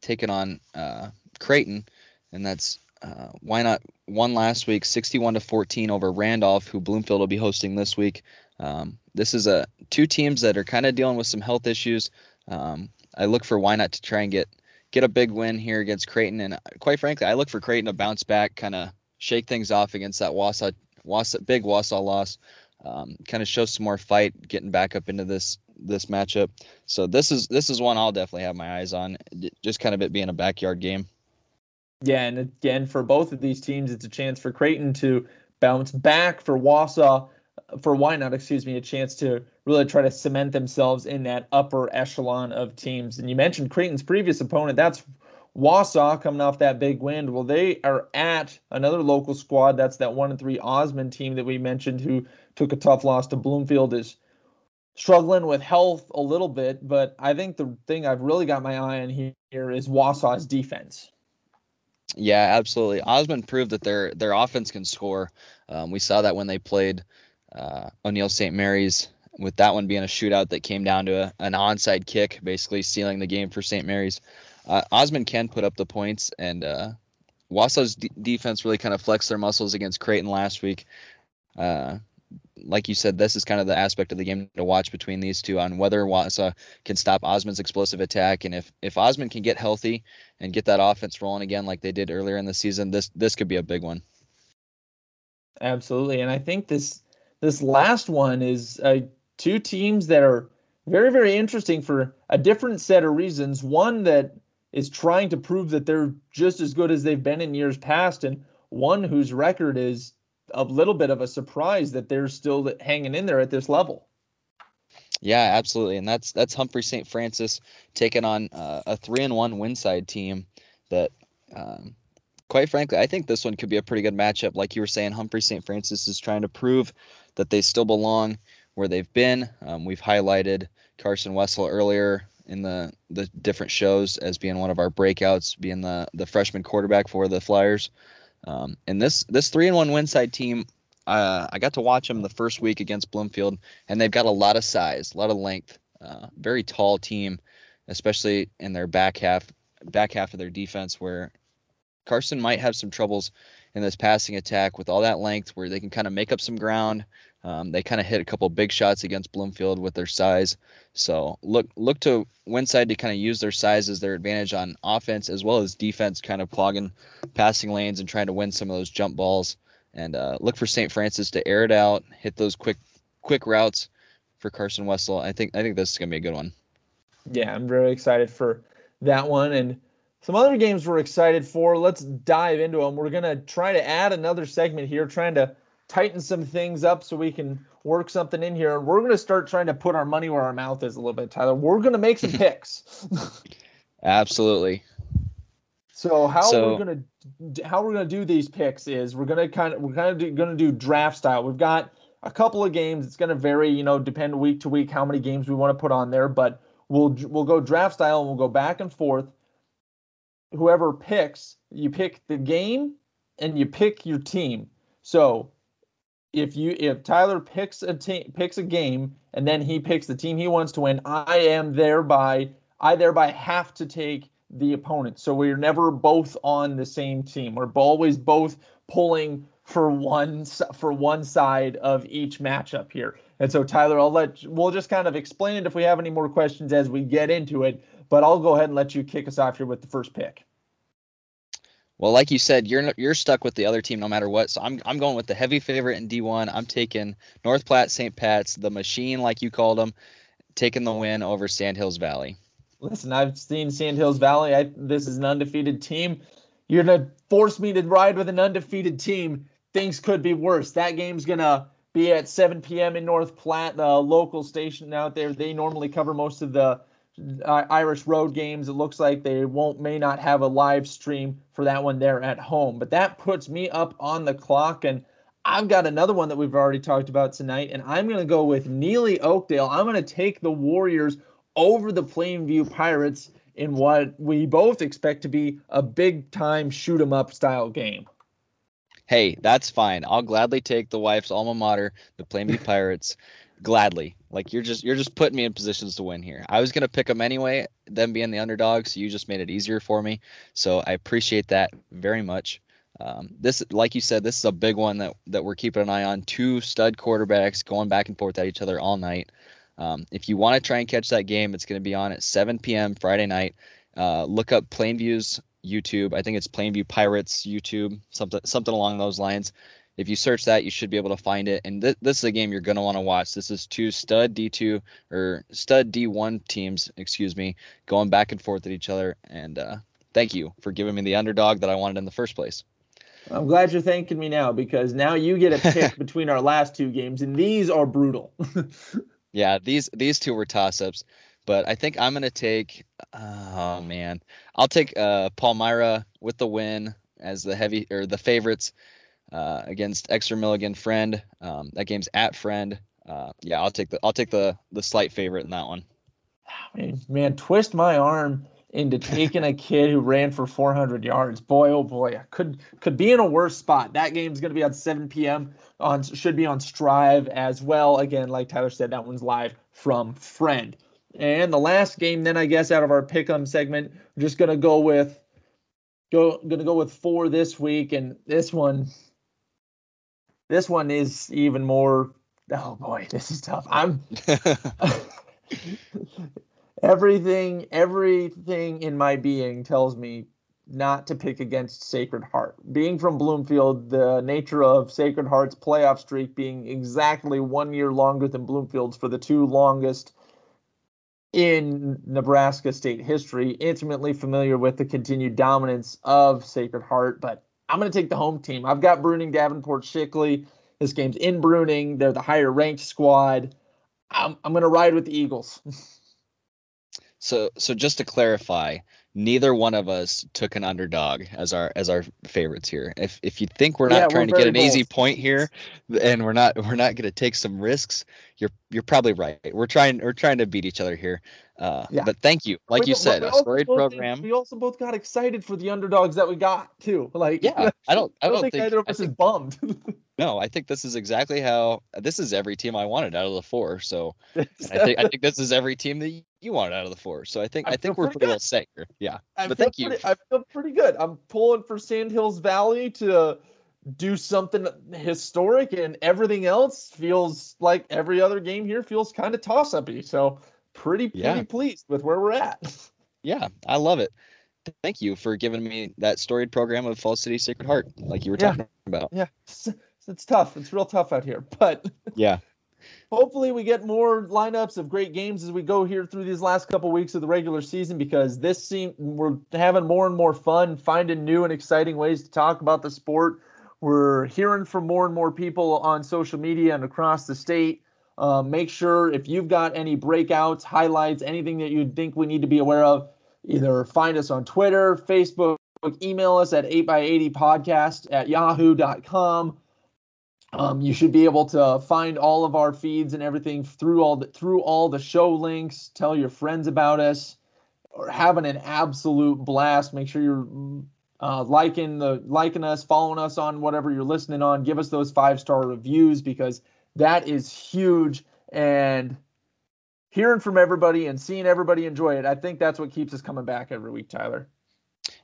taking on uh, Creighton, and that's uh, Wynot won last week, 61 to 14 over Randolph, who Bloomfield will be hosting this week. Um, this is a two teams that are kind of dealing with some health issues. Um, I look for Wynot to try and get get a big win here against Creighton, and quite frankly, I look for Creighton to bounce back, kind of shake things off against that Wausa, Wausa big Wausa loss. Um, kind of show some more fight, getting back up into this this matchup. So this is this is one I'll definitely have my eyes on. Just kind of it being a backyard game. Yeah, and again, for both of these teams, it's a chance for Creighton to bounce back. For Wausa, for Wynot? excuse me, a chance to really try to cement themselves in that upper echelon of teams. And you mentioned Creighton's previous opponent. That's Wausa coming off that big win. Well, they are at another local squad. That's that one and three Osmond team that we mentioned who took a tough loss to Bloomfield. Is struggling with health a little bit, but I think the thing I've really got my eye on here is Wausa's defense. Yeah, absolutely. Osmond proved that their their offense can score. Um, we saw that when they played uh, O'Neill St. Mary's, with that one being a shootout that came down to a, an onside kick, basically sealing the game for St. Mary's. Uh, Osmond can put up the points, and uh, Wausa's d- defense really kind of flexed their muscles against Creighton last week. Uh, like you said, this is kind of the aspect of the game to watch between these two on whether Wausa can stop Osmond's explosive attack, and if if Osmond can get healthy and get that offense rolling again like they did earlier in the season, this this could be a big one. Absolutely, and I think this this last one is uh, two teams that are very very interesting for a different set of reasons. One that is trying to prove that they're just as good as they've been in years past, and one whose record is a little bit of a surprise that they're still hanging in there at this level. Yeah, absolutely, and that's that's Humphrey St. Francis taking on uh, a three and one Winside team that, um, quite frankly, I think this one could be a pretty good matchup. Like you were saying, Humphrey St. Francis is trying to prove that they still belong where they've been. Um, we've highlighted Carson Wessel earlier in the the different shows as being one of our breakouts, being the the freshman quarterback for the Flyers. Um, and this this three and one Winside team, uh, I got to watch them the first week against Bloomfield, and they've got a lot of size, a lot of length, uh, very tall team, especially in their back half back half of their defense, where Carson might have some troubles in this passing attack with all that length, where they can kind of make up some ground. Um, they kind of hit a couple big shots against Bloomfield with their size. So look look to Winside to kind of use their size as their advantage on offense as well as defense, kind of clogging passing lanes and trying to win some of those jump balls. And uh, look for St. Francis to air it out, hit those quick quick routes for Carson Wessel. I think I think this is gonna be a good one. Yeah, I'm very excited for that one and some other games we're excited for. Let's dive into them. We're gonna try to add another segment here, trying to tighten some things up so we can work something in here. We're going to start trying to put our money where our mouth is a little bit, Tyler. We're going to make some (laughs) picks. Absolutely. So how so, we're going to how we're going to do these picks is we're going to kind of we're kind of going to do draft style. We've got a couple of games. It's going to vary, you know, depend week to week how many games we want to put on there, but we'll we'll go draft style and we'll go back and forth. Whoever picks, you pick the game and you pick your team. So if you if Tyler picks a team picks a game and then he picks the team he wants to win, I am thereby I thereby have to take the opponent. So we're never both on the same team. We're always both pulling for one for one side of each matchup here. And so Tyler, I'll let we'll just kind of explain it if we have any more questions as we get into it. But I'll go ahead and let you kick us off here with the first pick. Well, like you said, you're you're stuck with the other team no matter what. So I'm I'm going with the heavy favorite in D1. I'm taking North Platte St. Pat's, the machine like you called them, taking the win over Sandhills Valley. Listen, I've seen Sandhills Valley. I, this is an undefeated team. You're gonna force me to ride with an undefeated team. Things could be worse. That game's gonna be at 7 p.m. in North Platte, the local station out there. They normally cover most of the uh, Irish road games. It looks like they won't may not have a live stream for that one there at home. But that puts me up on the clock and I've got another one that we've already talked about tonight, and I'm going to go with Neligh Oakdale. I'm going to take the Warriors over the Plainview Pirates in what we both expect to be a big time shoot 'em up style game. Hey, that's fine. I'll gladly take the wife's alma mater, the Plainview (laughs) Pirates, gladly. Like you're just you're just putting me in positions to win here. I was gonna pick them anyway, them being the underdog, so you just made it easier for me. So I appreciate that very much. Um, this, like you said, this is a big one that that we're keeping an eye on. Two stud quarterbacks going back and forth at each other all night. Um, if you want to try and catch that game, it's going to be on at 7 p.m. Friday night. Uh, look up Plainview's YouTube. I think it's Plainview Pirates YouTube, something something along those lines if you search that, you should be able to find it. And th- this is a game you're going to want to watch. This is two stud D2 or stud D1 teams, excuse me, going back and forth at each other. And uh, thank you for giving me the underdog that I wanted in the first place. I'm glad you're thanking me now because now you get a pick (laughs) between our last two games, and these are brutal. (laughs) yeah, these these two were toss ups, but I think I'm gonna take. Oh man, I'll take uh, Palmyra with the win as the heavy or the favorites uh, against Exeter Milligan Friend. Um, that game's at Friend. Uh, yeah, I'll take the I'll take the the slight favorite in that one. (sighs) Man, twist my arm into taking a kid who ran for 400 yards. Boy, oh boy, could could be in a worse spot. That game's going to be on 7 p.m. on should be on Striv as well. Again, like Tyler said, that one's live from Friend. And the last game, then I guess out of our pick'em segment, we're just gonna go with go gonna go with four this week, and this one this one is even more. Oh boy, (laughs) this is tough. I'm (laughs) everything. Everything in my being tells me not to pick against Sacred Heart. Being from Bloomfield, the nature of Sacred Heart's playoff streak being exactly one year longer than Bloomfield's for the two longest in Nebraska state history, intimately familiar with the continued dominance of Sacred Heart, but I'm going to take the home team. I've got Bruning, Davenport, Shickley. This game's in Bruning. They're the higher ranked squad. I'm, I'm going to ride with the Eagles. (laughs) so, so just to clarify, neither one of us took an underdog as our as our favorites here. If if you think we're not yeah, trying we're to get an bold. easy point here, and we're not we're not going to take some risks, you're you're probably right. We're trying we're trying to beat each other here. Uh, yeah. But thank you, like you said, a storied program. We also both got excited for the underdogs that we got too. (laughs) Like yeah, (laughs) I don't I, don't, think, think either of us is bummed. (laughs) no, I think this is exactly how this is every team I wanted out of the four. So I think I think this is every team that you wanted out of the four. So I think I, I think we're pretty, pretty well set here. Yeah. I but thank you. I feel pretty good. I'm pulling for Sandhills Valley to do something historic, and everything else feels like every other game here feels kind of toss uppy. So pretty pretty yeah. pleased with where we're at. (laughs) Yeah, I love it. Thank you for giving me that storied program of Falls City Sacred Heart, like you were talking about. Yeah, it's, it's tough. It's real tough out here, but (laughs) yeah. Hopefully, we get more lineups of great games as we go here through these last couple weeks of the regular season because this seem we're having more and more fun, finding new and exciting ways to talk about the sport. We're hearing from more and more people on social media and across the state. Uh, make sure if you've got any breakouts, highlights, anything that you think we need to be aware of, either find us on Twitter, Facebook, email us at 8x80podcast at yahoo.com. Um, you should be able to find all of our feeds and everything through all the through all the show links. Tell your friends about us. Or having an absolute blast. Make sure you're uh, liking the liking us, following us on whatever you're listening on. Give us those five star reviews because that is huge. And hearing from everybody and seeing everybody enjoy it, I think that's what keeps us coming back every week, Tyler.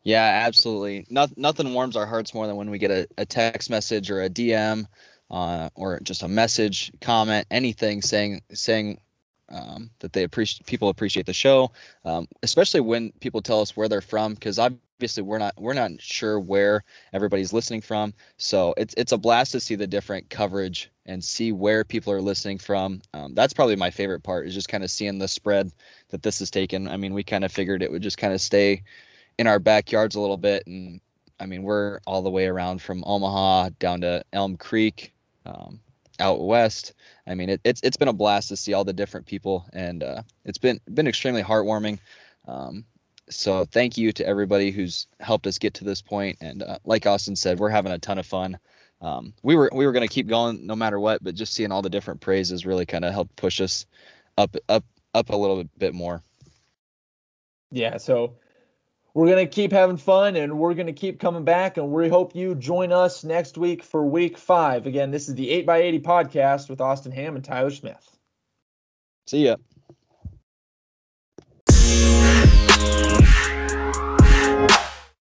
Yeah, absolutely. Not, nothing warms our hearts more than when we get a, a text message or a DM uh, or just a message, comment, anything saying saying um, that they appreciate people appreciate the show, um, especially when people tell us where they're from, because obviously we're not we're not sure where everybody's listening from. So it's it's a blast to see the different coverage and see where people are listening from. Um, that's probably my favorite part is just kind of seeing the spread that this has taken. I mean, we kind of figured it would just kind of stay in our backyards a little bit, and I mean we're all the way around from Omaha down to Elm Creek. Um, out west. I mean, it, it's it's been a blast to see all the different people, and uh, it's been been extremely heartwarming. Um, so thank you to everybody who's helped us get to this point. And uh, like Austin said, we're having a ton of fun. Um, we were we were going to keep going no matter what, but just seeing all the different praises really kind of helped push us up up up a little bit more. Yeah. So we're going to keep having fun and we're going to keep coming back. And we hope you join us next week for week five. Again, this is the 8x80 podcast with Austin Ham and Tyler Smith. See ya. Bye.